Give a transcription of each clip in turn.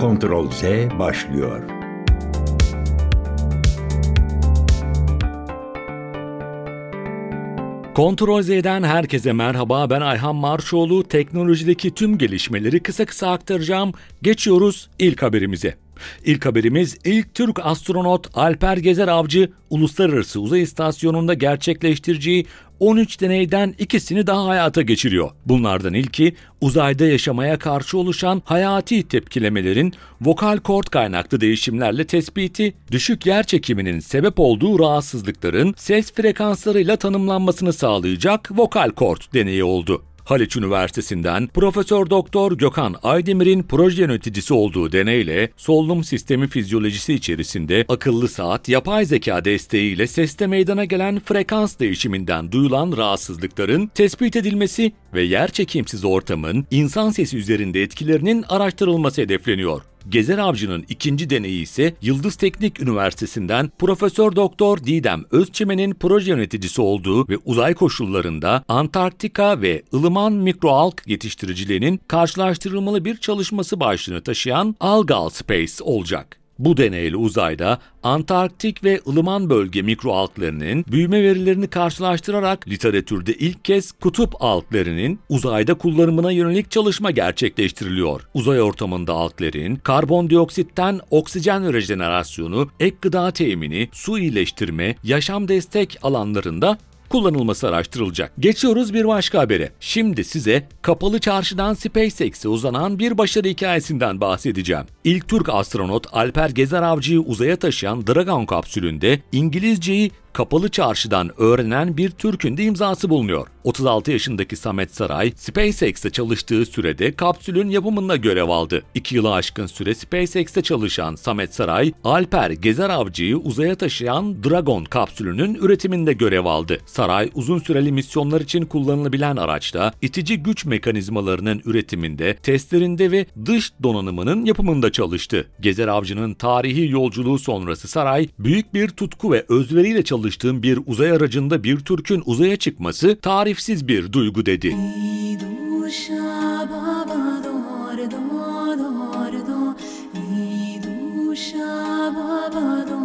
Kontrol Z başlıyor. Kontrol Z'den herkese merhaba. Ben Ayhan Marşoğlu. Teknolojideki tüm gelişmeleri kısa kısa aktaracağım. Geçiyoruz ilk haberimize. İlk haberimiz ilk Türk astronot Alper Gezer Avcı Uluslararası Uzay İstasyonu'nda gerçekleştireceği 13 deneyden ikisini daha hayata geçiriyor. Bunlardan ilki uzayda yaşamaya karşı oluşan hayati tepkilemelerin vokal kort kaynaklı değişimlerle tespiti, düşük yer çekiminin sebep olduğu rahatsızlıkların ses frekanslarıyla tanımlanmasını sağlayacak vokal kort deneyi oldu. Haliç Üniversitesi'nden Profesör Doktor Gökhan Aydemir'in proje yöneticisi olduğu deneyle solunum sistemi fizyolojisi içerisinde akıllı saat, yapay zeka desteğiyle seste meydana gelen frekans değişiminden duyulan rahatsızlıkların tespit edilmesi ve yer çekimsiz ortamın insan sesi üzerinde etkilerinin araştırılması hedefleniyor. Gezer Avcı'nın ikinci deneyi ise Yıldız Teknik Üniversitesi'nden Profesör Doktor Didem Özçemen'in proje yöneticisi olduğu ve uzay koşullarında Antarktika ve ılıman mikroalg yetiştiriciliğinin karşılaştırılmalı bir çalışması başlığını taşıyan Algal Space olacak. Bu deneyle uzayda Antarktik ve ılıman bölge mikroalglarının büyüme verilerini karşılaştırarak literatürde ilk kez kutup alglarının uzayda kullanımına yönelik çalışma gerçekleştiriliyor. Uzay ortamında alglerin karbondioksitten oksijen rejenerasyonu, ek gıda temini, su iyileştirme, yaşam destek alanlarında kullanılması araştırılacak. Geçiyoruz bir başka habere. Şimdi size kapalı çarşıdan SpaceX'e uzanan bir başarı hikayesinden bahsedeceğim. İlk Türk astronot Alper Gezer Avcı'yı uzaya taşıyan Dragon kapsülünde İngilizceyi kapalı çarşıdan öğrenen bir Türk'ün de imzası bulunuyor. 36 yaşındaki Samet Saray, SpaceX'te çalıştığı sürede kapsülün yapımında görev aldı. 2 yılı aşkın süre SpaceX'te çalışan Samet Saray, Alper Gezer Avcı'yı uzaya taşıyan Dragon kapsülünün üretiminde görev aldı. Saray, uzun süreli misyonlar için kullanılabilen araçta itici güç mekanizmalarının üretiminde, testlerinde ve dış donanımının yapımında çalıştı. Gezer Avcı'nın tarihi yolculuğu sonrası Saray, büyük bir tutku ve özveriyle çalıştığım bir uzay aracında bir Türk'ün uzaya çıkması tarifsiz bir duygu dedi. Baba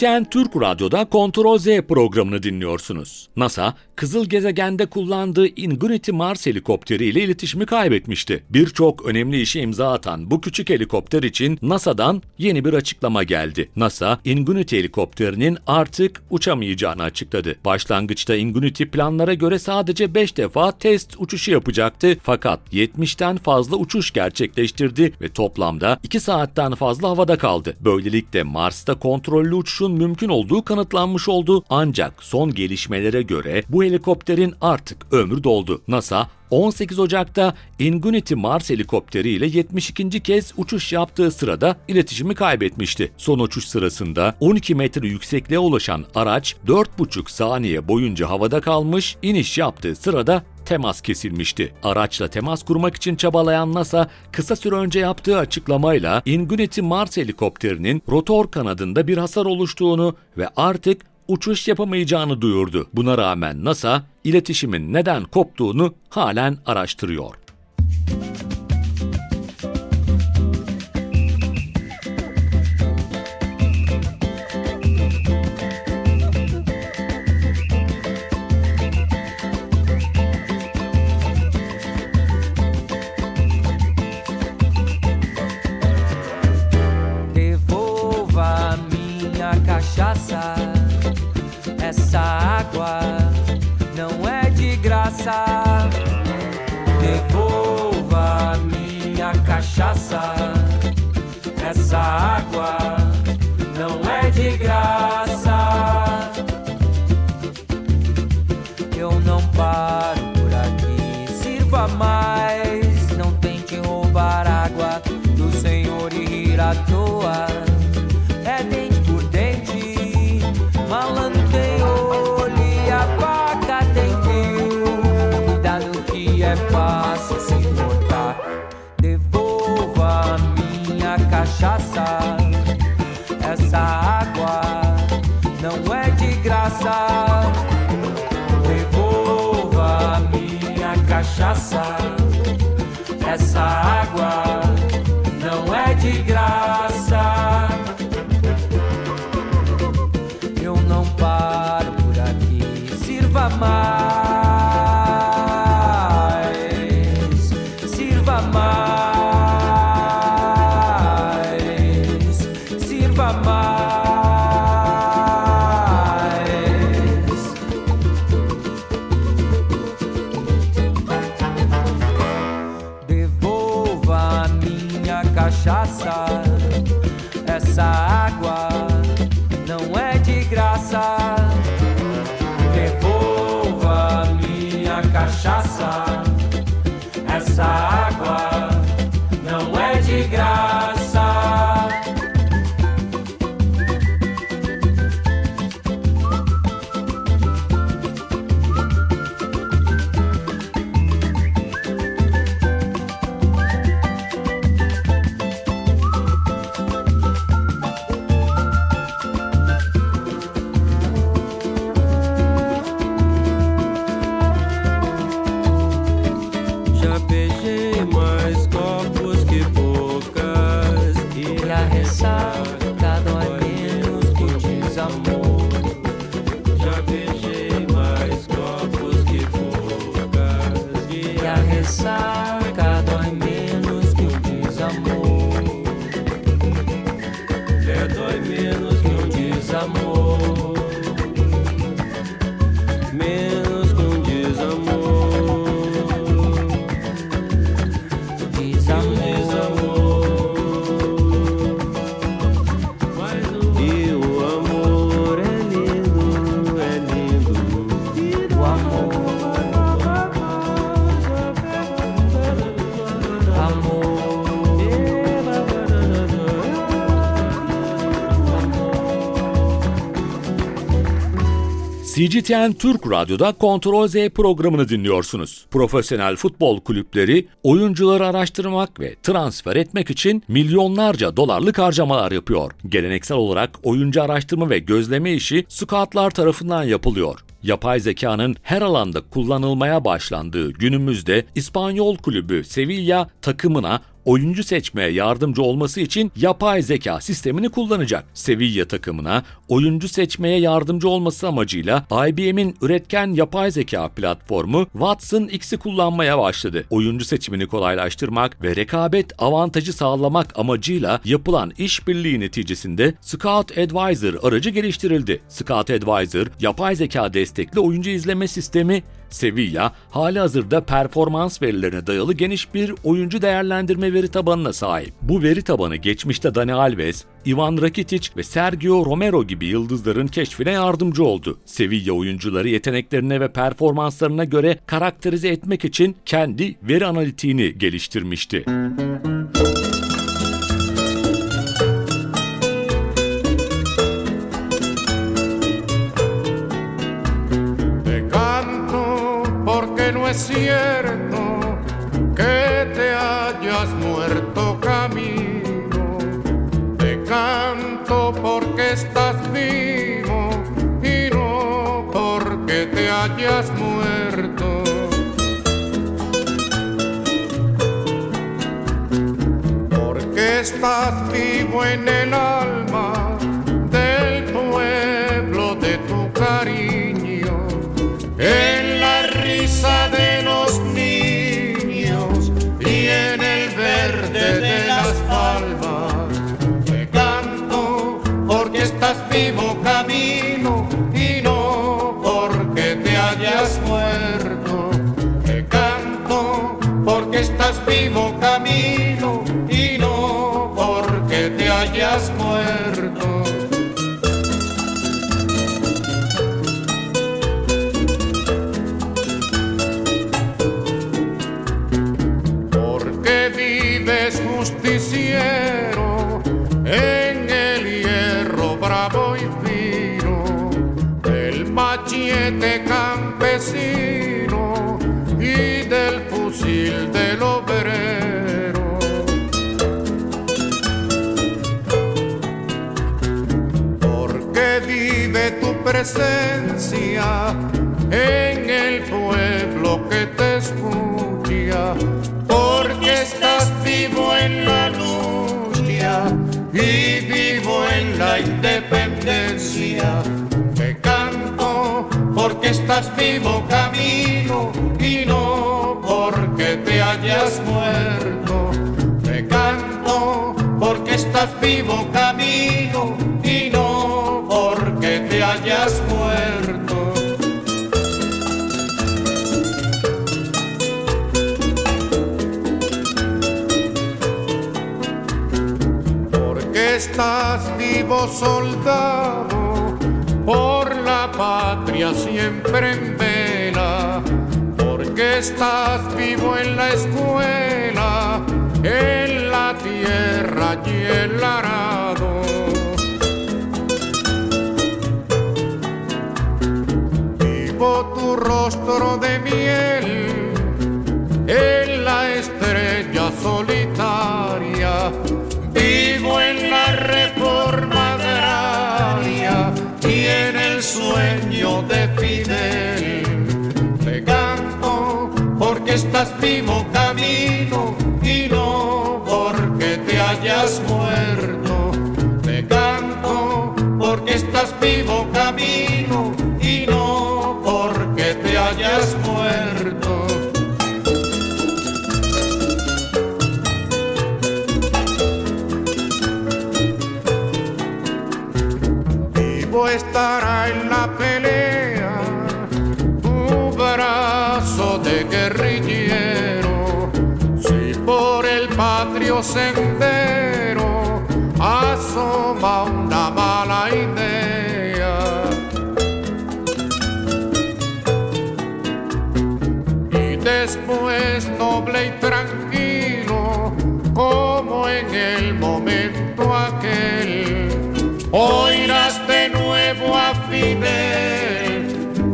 CGTN Türk Radyo'da Kontrol Z programını dinliyorsunuz. NASA, kızıl gezegende kullandığı Ingenuity Mars helikopteri ile iletişimi kaybetmişti. Birçok önemli işe imza atan bu küçük helikopter için NASA'dan yeni bir açıklama geldi. NASA, Ingenuity helikopterinin artık uçamayacağını açıkladı. Başlangıçta Ingenuity planlara göre sadece 5 defa test uçuşu yapacaktı fakat 70'ten fazla uçuş gerçekleştirdi ve toplamda 2 saatten fazla havada kaldı. Böylelikle Mars'ta kontrollü uçuşun mümkün olduğu kanıtlanmış oldu ancak son gelişmelere göre bu helikopterin artık ömrü doldu. NASA 18 Ocak'ta Ingenuity Mars helikopteri ile 72. kez uçuş yaptığı sırada iletişimi kaybetmişti. Son uçuş sırasında 12 metre yüksekliğe ulaşan araç 4,5 saniye boyunca havada kalmış, iniş yaptığı sırada temas kesilmişti. Araçla temas kurmak için çabalayan NASA kısa süre önce yaptığı açıklamayla Ingenuity Mars helikopterinin rotor kanadında bir hasar oluştuğunu ve artık uçuş yapamayacağını duyurdu. Buna rağmen NASA iletişimin neden koptuğunu halen araştırıyor. cachaça. Essa água não é de graça. Devolva minha cachaça. Essa água. CGTN Türk Radyo'da Kontrol Z programını dinliyorsunuz. Profesyonel futbol kulüpleri oyuncuları araştırmak ve transfer etmek için milyonlarca dolarlık harcamalar yapıyor. Geleneksel olarak oyuncu araştırma ve gözleme işi scoutlar tarafından yapılıyor. Yapay zekanın her alanda kullanılmaya başlandığı günümüzde İspanyol kulübü Sevilla takımına oyuncu seçmeye yardımcı olması için yapay zeka sistemini kullanacak. Sevilla takımına oyuncu seçmeye yardımcı olması amacıyla IBM'in üretken yapay zeka platformu Watson X'i kullanmaya başladı. Oyuncu seçimini kolaylaştırmak ve rekabet avantajı sağlamak amacıyla yapılan işbirliği neticesinde Scout Advisor aracı geliştirildi. Scout Advisor, yapay zeka destekli oyuncu izleme sistemi Sevilla, hali hazırda performans verilerine dayalı geniş bir oyuncu değerlendirme veri tabanına sahip. Bu veri tabanı geçmişte Dani Alves, Ivan Rakitic ve Sergio Romero gibi yıldızların keşfine yardımcı oldu. Sevilla oyuncuları yeteneklerine ve performanslarına göre karakterize etmek için kendi veri analitiğini geliştirmişti. es camino y no porque te hayas muerto. Te canto porque estás vivo camino y no porque te hayas muerto. Presencia en el pueblo que te escucha porque estás vivo en la lucha y vivo en la independencia. Te canto porque estás vivo camino y no porque te hayas muerto. Te canto porque estás vivo camino estás vivo soldado, por la patria siempre en vela, porque estás vivo en la escuela en la tierra y el arado. Vivo tu rostro de miel en la estrella solitaria. Vivo en Fidel. Te canto porque estás vivo camino y no porque te hayas muerto. Te canto porque estás vivo camino patrio sendero asoma una mala idea. Y después noble y tranquilo, como en el momento aquel, oirás de nuevo a Fidel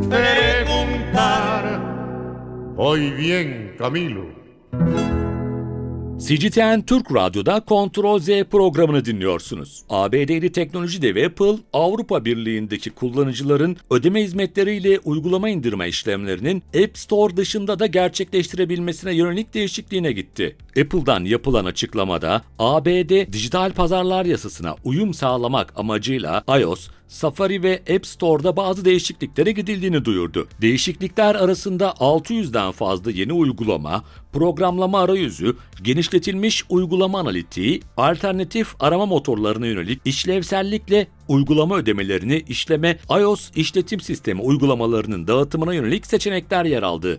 preguntar. Hoy bien, Camilo. CGTN Türk Radyo'da Kontrol Z programını dinliyorsunuz. ABD'li teknoloji devi Apple, Avrupa Birliği'ndeki kullanıcıların ödeme hizmetleriyle uygulama indirme işlemlerinin App Store dışında da gerçekleştirebilmesine yönelik değişikliğine gitti. Apple'dan yapılan açıklamada ABD dijital pazarlar yasasına uyum sağlamak amacıyla iOS, Safari ve App Store'da bazı değişikliklere gidildiğini duyurdu. Değişiklikler arasında 600'den fazla yeni uygulama, programlama arayüzü, genişletilmiş uygulama analitiği, alternatif arama motorlarına yönelik işlevsellikle uygulama ödemelerini işleme iOS işletim sistemi uygulamalarının dağıtımına yönelik seçenekler yer aldı.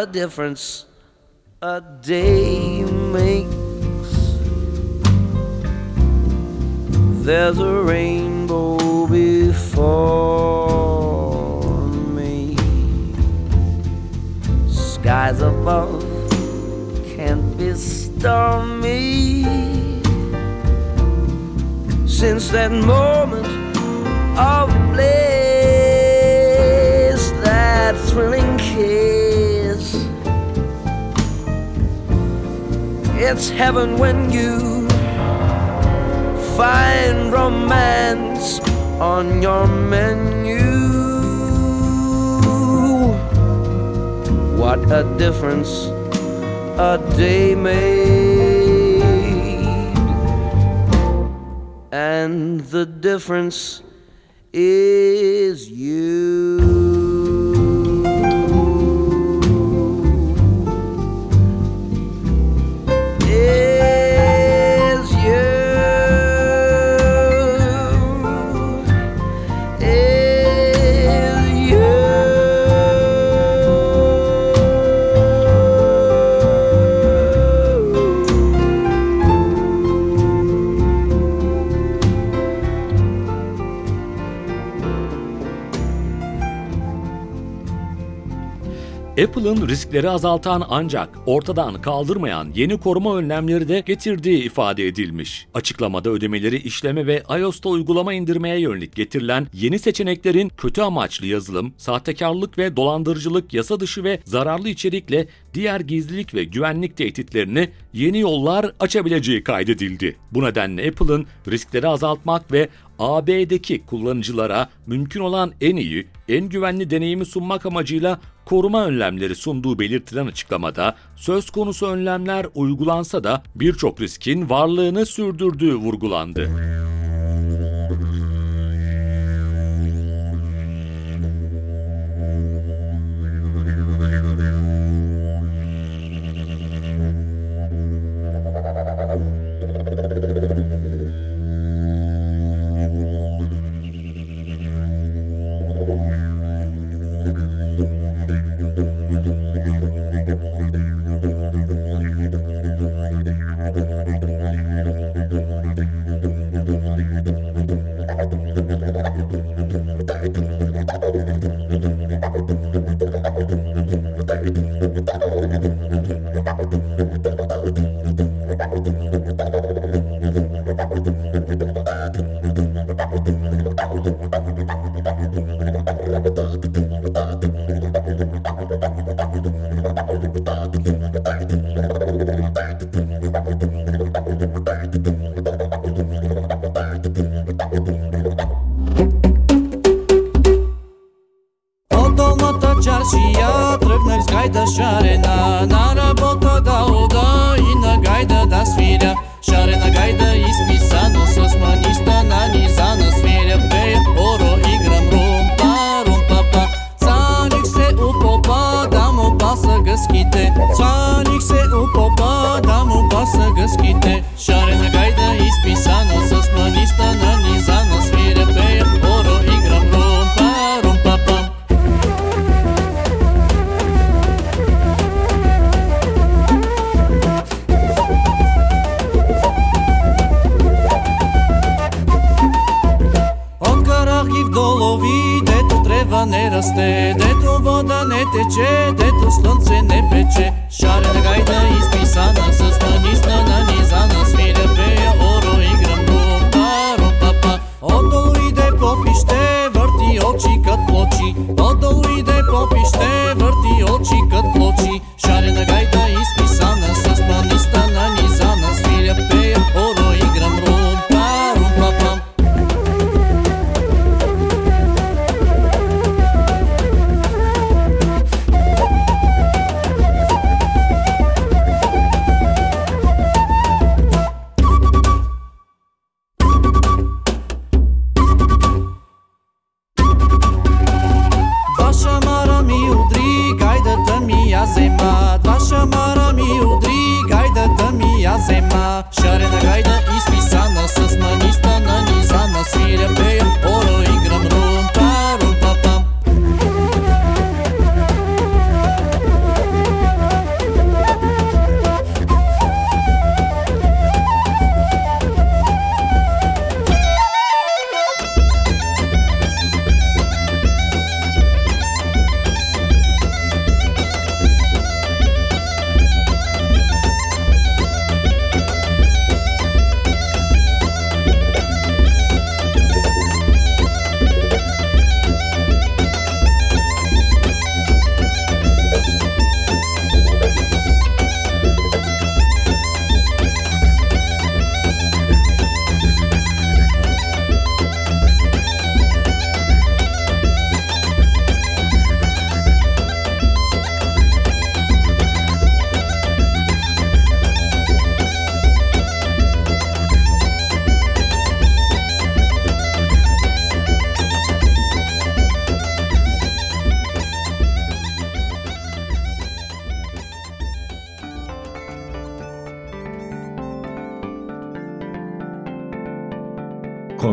A difference a day makes. There's a rainbow before me. Skies above can't be stormy. Since that moment of bliss, that thrilling kiss, it's heaven when you find romance on your menu. What a difference a day made, and the difference is you. Apple'ın riskleri azaltan ancak ortadan kaldırmayan yeni koruma önlemleri de getirdiği ifade edilmiş. Açıklamada ödemeleri işleme ve iOS'ta uygulama indirmeye yönelik getirilen yeni seçeneklerin kötü amaçlı yazılım, sahtekarlık ve dolandırıcılık, yasa dışı ve zararlı içerikle diğer gizlilik ve güvenlik tehditlerini yeni yollar açabileceği kaydedildi. Bu nedenle Apple'ın riskleri azaltmak ve AB'deki kullanıcılara mümkün olan en iyi, en güvenli deneyimi sunmak amacıyla koruma önlemleri sunduğu belirtilen açıklamada söz konusu önlemler uygulansa da birçok riskin varlığını sürdürdüğü vurgulandı.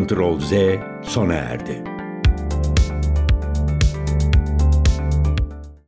Ctrl Z sona erdi.